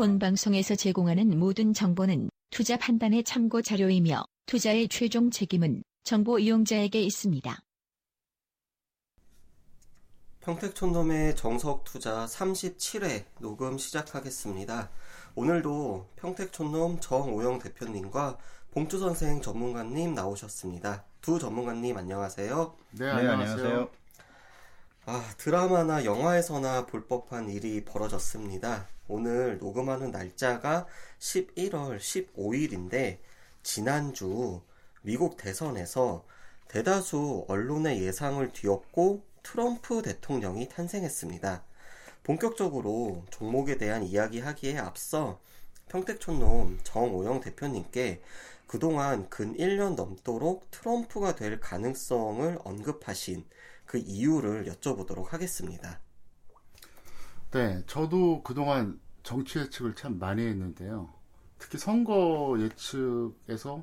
본 방송에서 제공하는 모든 정보는 투자 판단의 참고 자료이며 투자의 최종 책임은 정보 이용자에게 있습니다. 평택촌놈의 정석투자 37회 녹음 시작하겠습니다. 오늘도 평택촌놈 정오영 대표님과 봉투선생 전문가님 나오셨습니다. 두 전문가님 안녕하세요. 네, 안녕하세요. 아, 드라마나 영화에서나 볼 법한 일이 벌어졌습니다. 오늘 녹음하는 날짜가 11월 15일인데, 지난주 미국 대선에서 대다수 언론의 예상을 뒤엎고 트럼프 대통령이 탄생했습니다. 본격적으로 종목에 대한 이야기하기에 앞서 평택촌놈 정오영 대표님께 그동안 근 1년 넘도록 트럼프가 될 가능성을 언급하신 그 이유를 여쭤보도록 하겠습니다. 네, 저도 그동안 정치 예측을 참 많이 했는데요. 특히 선거 예측에서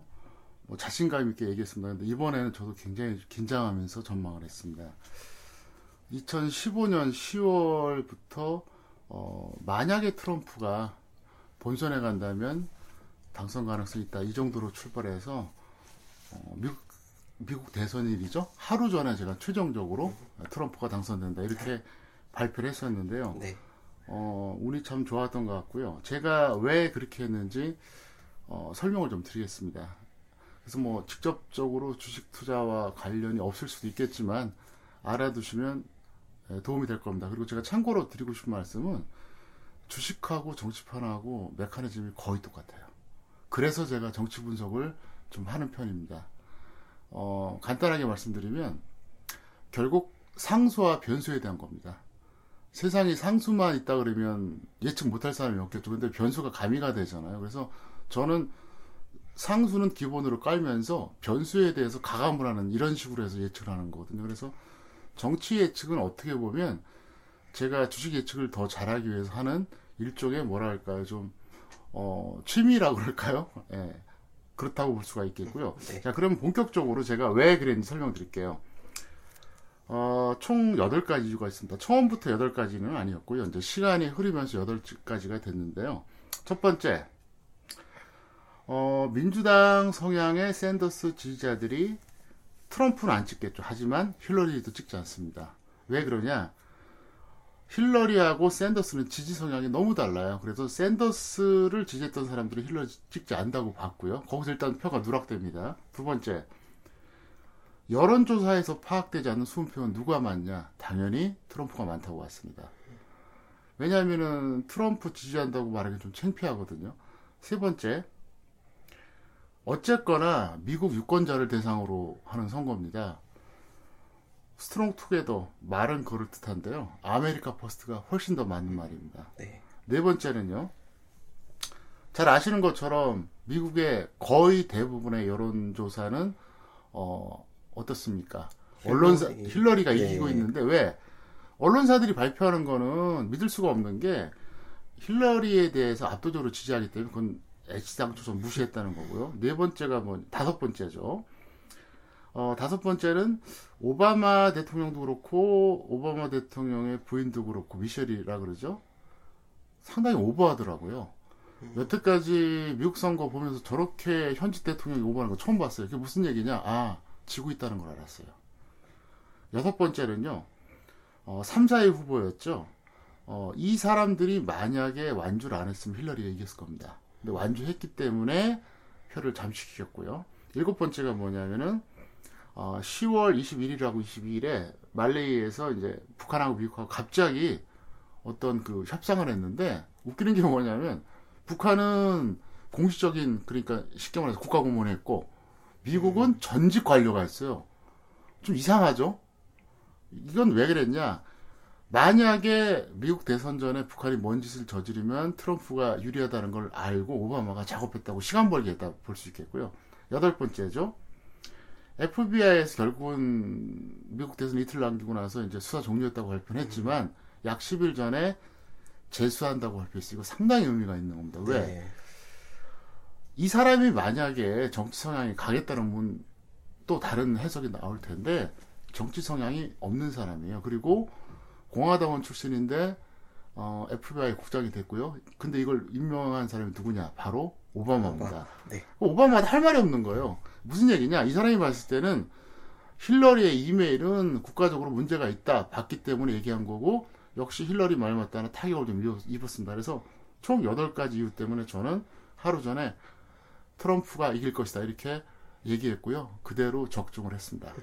뭐 자신감 있게 얘기했습니다. 근데 이번에는 저도 굉장히 긴장하면서 전망을 했습니다. 2015년 10월부터 어, 만약에 트럼프가 본선에 간다면 당선 가능성이 있다. 이 정도로 출발해서 어, 미국, 미국 대선일이죠. 하루 전에 제가 최종적으로 트럼프가 당선된다. 이렇게 발표를 했었는데요. 네. 어, 운이 참 좋았던 것 같고요. 제가 왜 그렇게 했는지 어, 설명을 좀 드리겠습니다. 그래서 뭐 직접적으로 주식 투자와 관련이 없을 수도 있겠지만 알아두시면 예, 도움이 될 겁니다. 그리고 제가 참고로 드리고 싶은 말씀은 주식하고 정치판하고 메커니즘이 거의 똑같아요. 그래서 제가 정치 분석을 좀 하는 편입니다. 어, 간단하게 말씀드리면 결국 상수와 변수에 대한 겁니다. 세상에 상수만 있다 그러면 예측 못할 사람이 없겠죠. 근데 변수가 가미가 되잖아요. 그래서 저는 상수는 기본으로 깔면서 변수에 대해서 가감을 하는 이런 식으로 해서 예측을 하는 거거든요. 그래서 정치 예측은 어떻게 보면 제가 주식 예측을 더 잘하기 위해서 하는 일종의 뭐랄까요 좀 어, 취미라고 그럴까요? 예. 그렇다고 볼 수가 있겠고요. 네. 자, 그럼 본격적으로 제가 왜 그랬는지 설명드릴게요. 어, 총 8가지 이유가 있습니다. 처음부터 8가지는 아니었고요. 이제 시간이 흐르면서 8가지가 됐는데요. 첫 번째, 어, 민주당 성향의 샌더스 지지자들이 트럼프는 안 찍겠죠. 하지만 힐러리도 찍지 않습니다. 왜 그러냐? 힐러리하고 샌더스는 지지 성향이 너무 달라요. 그래서 샌더스를 지지했던 사람들이 힐러리 찍지 않다고 봤고요. 거기서 일단 표가 누락됩니다. 두 번째, 여론조사에서 파악되지 않는 수은표는 누가 많냐? 당연히 트럼프가 많다고 봤습니다. 왜냐하면은 트럼프 지지한다고 말하기 좀 창피하거든요. 세 번째, 어쨌거나 미국 유권자를 대상으로 하는 선거입니다. Strong Together 말은 그럴 듯한데요. America First가 훨씬 더 맞는 말입니다. 네. 네 번째는요. 잘 아시는 것처럼 미국의 거의 대부분의 여론조사는 어 어떻습니까? 언론사 힐러리. 힐러리가 네. 이기고 있는데 왜 언론사들이 발표하는 거는 믿을 수가 없는 게 힐러리에 대해서 압도적으로 지지하기 때문에 그건 애시당초서 무시했다는 거고요. 네 번째가 뭐 다섯 번째죠. 어, 다섯 번째는 오바마 대통령도 그렇고 오바마 대통령의 부인도 그렇고 미셸이라 그러죠. 상당히 오버하더라고요. 여태까지 미국 선거 보면서 저렇게 현직 대통령이 오버하는 거 처음 봤어요. 그게 무슨 얘기냐? 아, 지고 있다는 걸 알았어요. 여섯 번째는요. 어, 3, 4위 후보였죠. 어, 이 사람들이 만약에 완주를 안 했으면 힐러리가 이겼을 겁니다. 근데 완주했기 때문에 표를 잠식시켰고요. 일곱 번째가 뭐냐면은 어, 10월 21일하고 22일에 말레이에서 이제 북한하고 미국하고 갑자기 어떤 그 협상을 했는데 웃기는 게 뭐냐면 북한은 공식적인 그러니까 쉽게 말해서 국가공무원을 했고 미국은 전직 관료가 했어요. 좀 이상하죠? 이건 왜 그랬냐? 만약에 미국 대선 전에 북한이 뭔 짓을 저지르면 트럼프가 유리하다는 걸 알고 오바마가 작업했다고 시간 벌기 했다 볼 수 있겠고요. 여덟 번째죠. FBI에서 결국은 미국 대선 이틀 남기고 나서 이제 수사 종료했다고 발표는 했지만 약 10일 전에 재수한다고 발표했어요. 이거 상당히 의미가 있는 겁니다. 왜? 네. 이 사람이 만약에 정치 성향이 강했다는 분 또 다른 해석이 나올 텐데 정치 성향이 없는 사람이에요. 그리고 공화당원 출신인데 어, FBI 국장이 됐고요. 근데 이걸 임명한 사람이 누구냐? 바로 오바마입니다. 네. 오바마도 할 말이 없는 거예요. 무슨 얘기냐? 이 사람이 봤을 때는 힐러리의 이메일은 국가적으로 문제가 있다 봤기 때문에 얘기한 거고 역시 힐러리 말 맞다는 타격을 좀 입었습니다. 그래서 총 8가지 이유 때문에 저는 하루 전에 트럼프가 이길 것이다 이렇게 얘기했고요. 그대로 적중을 했습니다.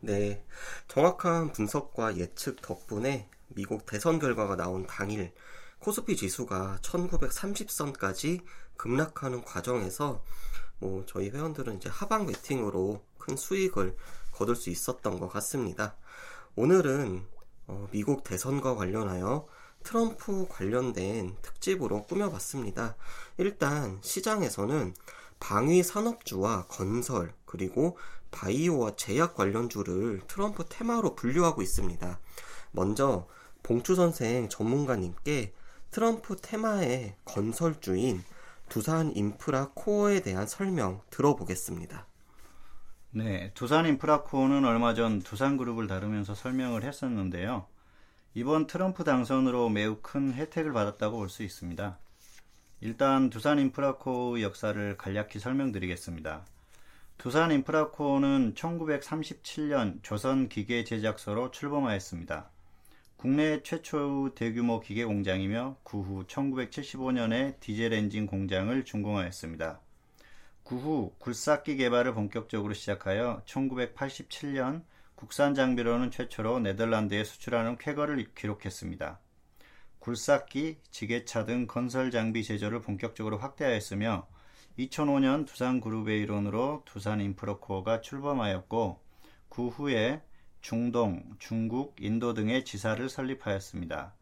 네. 정확한 분석과 예측 덕분에 미국 대선 결과가 나온 당일 코스피 지수가 1930선까지 급락하는 과정에서 뭐 저희 회원들은 이제 하방 베팅으로 큰 수익을 거둘 수 있었던 것 같습니다. 오늘은 어, 미국 대선과 관련하여 트럼프 관련된 특집으로 꾸며봤습니다. 일단 시장에서는 방위 산업주와 건설 그리고 바이오와 제약 관련주를 트럼프 테마로 분류하고 있습니다. 먼저 봉추 선생 전문가님께 트럼프 테마의 건설주인 두산 인프라 코어에 대한 설명 들어보겠습니다. 네, 두산 인프라 코어는 얼마 전 두산 그룹을 다루면서 설명을 했었는데요. 이번 트럼프 당선으로 매우 큰 혜택을 받았다고 볼 수 있습니다. 일단 두산 인프라코어의 역사를 간략히 설명드리겠습니다. 두산 인프라코어는 1937년 조선 기계 제작소로 출범하였습니다. 국내 최초의 대규모 기계 공장이며 그 후 1975년에 디젤 엔진 공장을 준공하였습니다. 그 후 굴삭기 개발을 본격적으로 시작하여 1987년 국산 장비로는 최초로 네덜란드에 수출하는 쾌거를 기록했습니다. 굴삭기, 지게차 등 건설 장비 제조를 본격적으로 확대하였으며 2005년 두산그룹의 일원으로 두산인프로코어가 출범하였고 그 후에 중동, 중국, 인도 등의 지사를 설립하였습니다.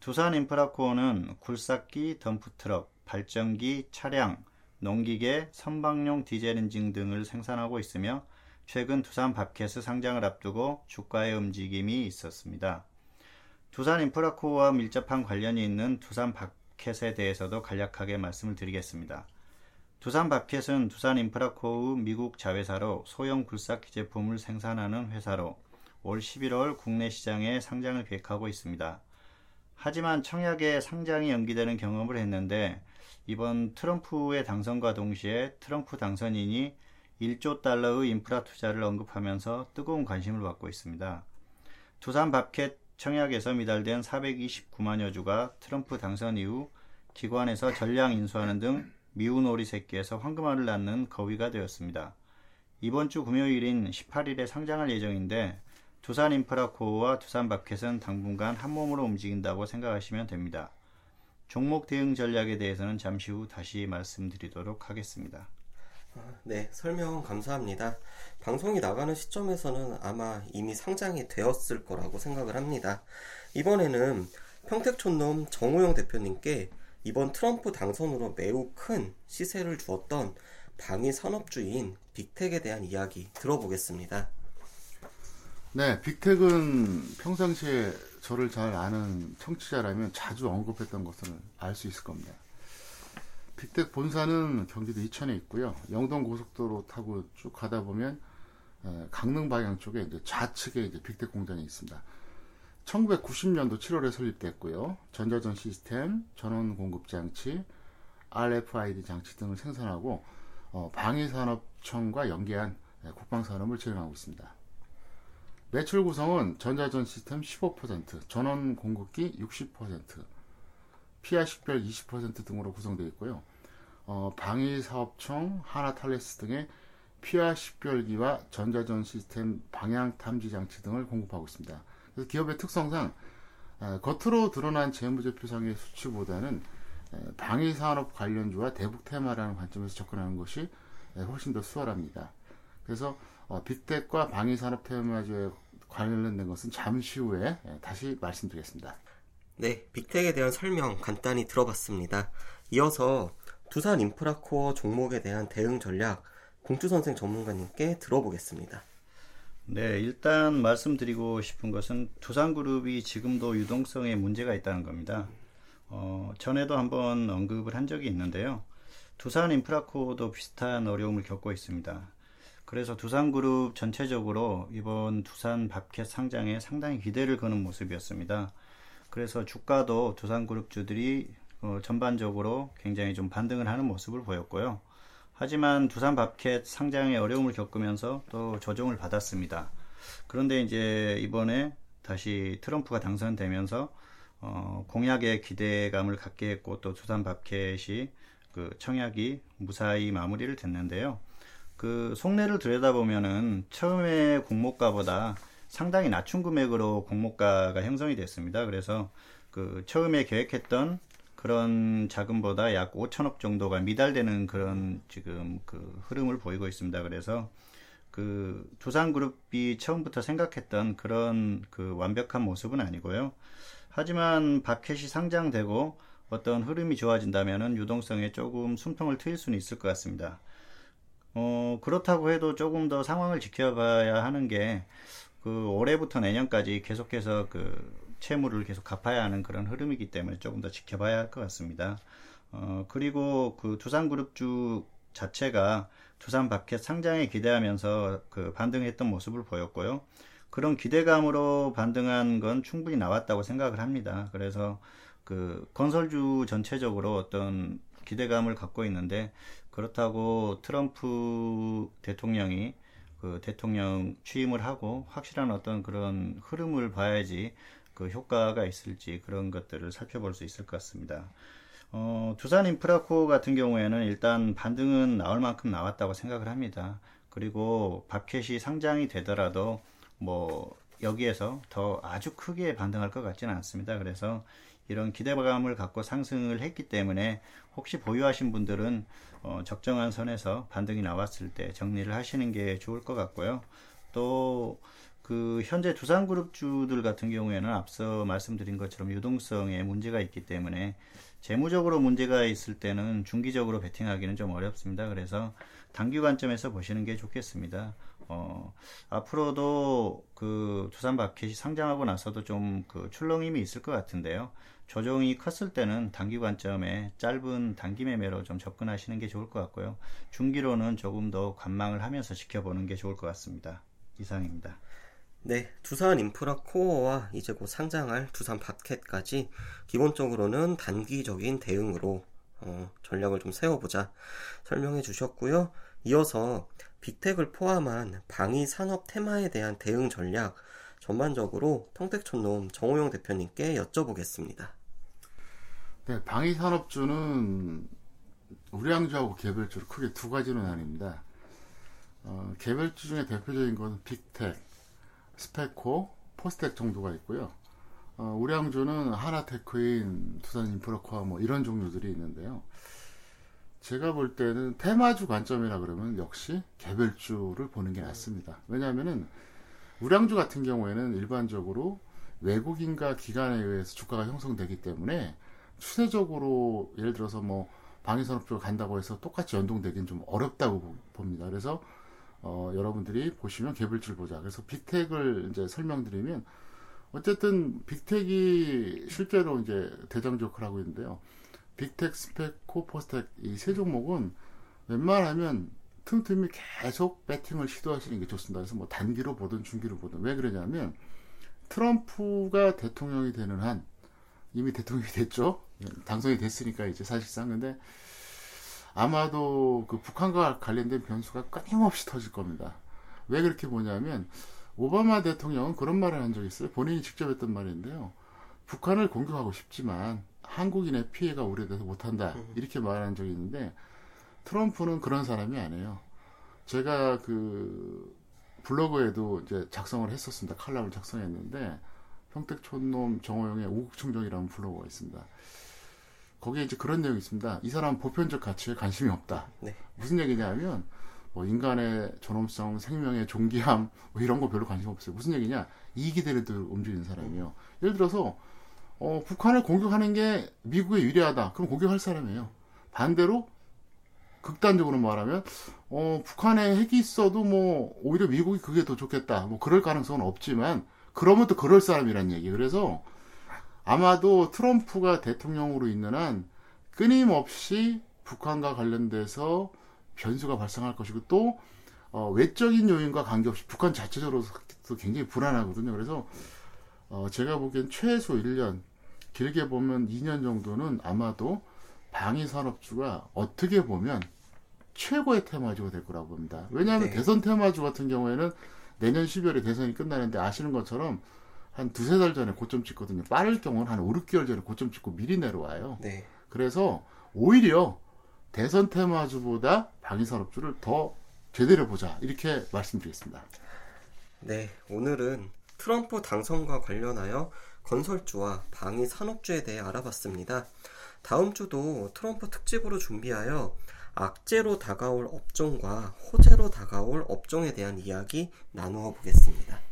두산인프라코어는 굴삭기, 덤프트럭, 발전기, 차량, 농기계, 선박용 디젤 엔진 등을 생산하고 있으며 최근 두산 밥켓스 상장을 앞두고 주가의 움직임이 있었습니다. 두산 인프라코어와 밀접한 관련이 있는 두산 밥켓에 대해서도 간략하게 말씀을 드리겠습니다. 두산 밥켓은 두산 인프라코어의 미국 자회사로 소형 굴삭기 제품을 생산하는 회사로 올 11월 국내 시장에 상장을 계획하고 있습니다. 하지만 청약에 상장이 연기되는 경험을 했는데 이번 트럼프의 당선과 동시에 트럼프 당선인이 1조 달러의 인프라 투자를 언급하면서 뜨거운 관심을 받고 있습니다. 두산 밥켓 청약에서 미달된 429만여 주가 트럼프 당선 이후 기관에서 전량 인수하는 등 미운 오리 새끼에서 황금알을 낳는 거위가 되었습니다. 이번 주 금요일인 18일에 상장할 예정인데 두산 인프라코어와 두산 밥켓은 당분간 한 몸으로 움직인다고 생각하시면 됩니다. 종목 대응 전략에 대해서는 잠시 후 다시 말씀드리도록 하겠습니다. 네, 설명 감사합니다. 방송이 나가는 시점에서는 아마 이미 상장이 되었을 거라고 생각을 합니다. 이번에는 평택촌놈 정우영 대표님께 이번 트럼프 당선으로 매우 큰 시세를 주었던 방위 산업주인 빅텍에 대한 이야기 들어보겠습니다. 네, 빅텍은 평상시에 저를 잘 아는 청취자라면 자주 언급했던 것을 알 수 있을 겁니다. 빅텍 본사는 경기도 이천에 있고요. 영동 고속도로 타고 쭉 가다 보면 강릉 방향 쪽에 이제 좌측에 이제 빅텍 공장이 있습니다. 1990년도 7월에 설립됐고요. 전자전 시스템, 전원 공급 장치, RFID 장치 등을 생산하고 어, 방위산업청과 연계한 국방산업을 진행하고 있습니다. 매출 구성은 전자전 시스템 15%, 전원 공급기 60%, 피아식별 20% 등으로 구성되어 있고요. 어, 방위사업청, 하나탈레스 등의 피아 식별기와 전자전 시스템 방향 탐지 장치 등을 공급하고 있습니다. 그래서 기업의 특성상 에, 겉으로 드러난 재무제표상의 수치보다는 방위산업 관련주와 대북 테마라는 관점에서 접근하는 것이 에, 훨씬 더 수월합니다. 그래서 어, 빅텍과 방위산업 테마주에 관련된 것은 잠시 후에 에, 다시 말씀드리겠습니다. 네, 빅텍에 대한 설명 간단히 들어봤습니다. 이어서 두산 인프라코어 종목에 대한 대응 전략 공주 선생 전문가님께 들어보겠습니다. 네, 일단 말씀드리고 싶은 것은 두산그룹이 지금도 유동성에 문제가 있다는 겁니다. 어, 전에도 한번 언급을 한 적이 있는데요. 두산 인프라코도 비슷한 어려움을 겪고 있습니다. 그래서 두산그룹 전체적으로 이번 두산 밥켓 상장에 상당히 기대를 거는 모습이었습니다. 그래서 주가도 두산그룹주들이 어, 전반적으로 굉장히 좀 반등을 하는 모습을 보였고요. 하지만 두산 밥켓 상장에 어려움을 겪으면서 또 조정을 받았습니다. 그런데 이제 이번에 다시 트럼프가 당선되면서 어, 공약에 기대감을 갖게 했고 또 두산 밥켓이 그 청약이 무사히 마무리를 됐는데요. 그 속내를 들여다보면은 처음에 공모가보다 상당히 낮춘 금액으로 공모가가 형성이 됐습니다. 그래서 그 처음에 계획했던 그런 자금보다 약 5천억 정도가 미달되는 그런 지금 그 흐름을 보이고 있습니다. 그래서 그 두산그룹이 처음부터 생각했던 그런 그 완벽한 모습은 아니고요. 하지만 바켓이 상장되고 어떤 흐름이 좋아진다면은 유동성에 조금 숨통을 트일 수는 있을 것 같습니다. 어, 그렇다고 해도 조금 더 상황을 지켜봐야 하는 게, 그, 올해부터 내년까지 계속해서 그, 채무를 계속 갚아야 하는 그런 흐름이기 때문에 조금 더 지켜봐야 할 것 같습니다. 어, 그리고 그 두산그룹주 자체가 두산 바켓 상장에 기대하면서 그 반등했던 모습을 보였고요. 그런 기대감으로 반등한 건 충분히 나왔다고 생각을 합니다. 그래서 그 건설주 전체적으로 어떤 기대감을 갖고 있는데 그렇다고 트럼프 대통령이 그 대통령 취임을 하고 확실한 어떤 그런 흐름을 봐야지 그 효과가 있을지 그런 것들을 살펴볼 수 있을 것 같습니다. 어, 두산 인프라코어 같은 경우에는 일단 반등은 나올 만큼 나왔다고 생각을 합니다. 그리고 밥켓이 상장이 되더라도 뭐 여기에서 더 아주 크게 반등할 것 같지는 않습니다. 그래서 이런 기대감을 갖고 상승을 했기 때문에 혹시 보유하신 분들은 어, 적정한 선에서 반등이 나왔을 때 정리를 하시는 게 좋을 것 같고요. 또 그 현재 두산그룹주들 같은 경우에는 앞서 말씀드린 것처럼 유동성에 문제가 있기 때문에 재무적으로 문제가 있을 때는 중기적으로 베팅하기는 좀 어렵습니다. 그래서 단기 관점에서 보시는 게 좋겠습니다. 어, 앞으로도 그 두산 마켓이 상장하고 나서도 좀 그 출렁임이 있을 것 같은데요. 조정이 컸을 때는 단기 관점에 짧은 단기 매매로 좀 접근하시는 게 좋을 것 같고요. 중기로는 조금 더 관망을 하면서 지켜보는 게 좋을 것 같습니다. 이상입니다. 네, 두산 인프라 코어와 이제 곧 상장할 두산 바켓까지 기본적으로는 단기적인 대응으로 어, 전략을 좀 세워보자 설명해 주셨고요. 이어서 빅텍을 포함한 방위 산업 테마에 대한 대응 전략 전반적으로 평택촌놈 정호영 대표님께 여쭤보겠습니다. 네, 방위 산업주는 우량주하고 개별주로 크게 두 가지로 나뉩니다. 어, 개별주 중에 대표적인 것은 빅텍, 스페코, 포스텍 정도가 있고요. 어, 우량주는 하나테크인, 두산인프라코아 뭐 이런 종류들이 있는데요. 제가 볼 때는 테마주 관점이라 그러면 역시 개별주를 보는 게 낫습니다. 왜냐하면은 우량주 같은 경우에는 일반적으로 외국인과 기관에 의해서 주가가 형성되기 때문에 추세적으로 예를 들어서 뭐 방위산업 쪽으로 간다고 해서 똑같이 연동되기는 좀 어렵다고 봅니다. 그래서 어, 여러분들이 보시면 개별주를 보자. 그래서 빅텍을 이제 설명드리면 어쨌든 빅텍이 실제로 이제 대장 역할을 하고 있는데요. 빅텍, 스펙, 코 포스텍 이 세 종목은 웬만하면 틈틈이 계속 배팅을 시도하시는 게 좋습니다. 그래서 뭐 단기로 보든 중기로 보든 왜 그러냐면 트럼프가 대통령이 되는 한 이미 대통령이 됐죠. 당선이 됐으니까 이제 사실상 근데 아마도 그 북한과 관련된 변수가 끊임없이 터질 겁니다. 왜 그렇게 보냐면 오바마 대통령은 그런 말을 한 적이 있어요. 본인이 직접 했던 말인데요. 북한을 공격하고 싶지만 한국인의 피해가 우려돼서 못한다. 이렇게 말한 적이 있는데 트럼프는 그런 사람이 아니에요. 제가 그 블로그에도 이제 작성을 했었습니다. 칼럼을 작성했는데 평택촌놈 정호영의 오국청정이라는 블로그가 있습니다. 거기에 이제 그런 내용이 있습니다. 이 사람 보편적 가치에 관심이 없다. 네. 무슨 얘기냐면 뭐 인간의 존엄성, 생명의 존귀함 뭐 이런 거 별로 관심 없어요. 무슨 얘기냐? 이익이 대로 움직이는 사람이에요. 예를 들어서 어, 북한을 공격하는 게 미국에 유리하다. 그럼 공격할 사람이에요. 반대로 극단적으로 말하면 어, 북한에 핵이 있어도 뭐 오히려 미국이 그게 더 좋겠다. 뭐 그럴 가능성은 없지만 그러면 또 그럴 사람이란 얘기. 그래서 아마도 트럼프가 대통령으로 있는 한 끊임없이 북한과 관련돼서 변수가 발생할 것이고 또 어, 외적인 요인과 관계없이 북한 자체적으로도 굉장히 불안하거든요. 그래서 어, 제가 보기엔 최소 1년 길게 보면 2년 정도는 아마도 방위 산업주가 어떻게 보면 최고의 테마주가 될 거라고 봅니다. 왜냐하면 네. 대선 테마주 같은 경우에는 내년 12월에 대선이 끝나는데 아시는 것처럼 한 두세 달 전에 고점 찍거든요. 빠를 경우는 한 5, 6개월 전에 고점 찍고 미리 내려와요. 네. 그래서 오히려 대선 테마주보다 방위산업주를 더 제대로 보자 이렇게 말씀드리겠습니다. 네, 오늘은 트럼프 당선과 관련하여 건설주와 방위 산업주에 대해 알아봤습니다. 다음 주도 트럼프 특집으로 준비하여 악재로 다가올 업종과 호재로 다가올 업종에 대한 이야기 나누어 보겠습니다.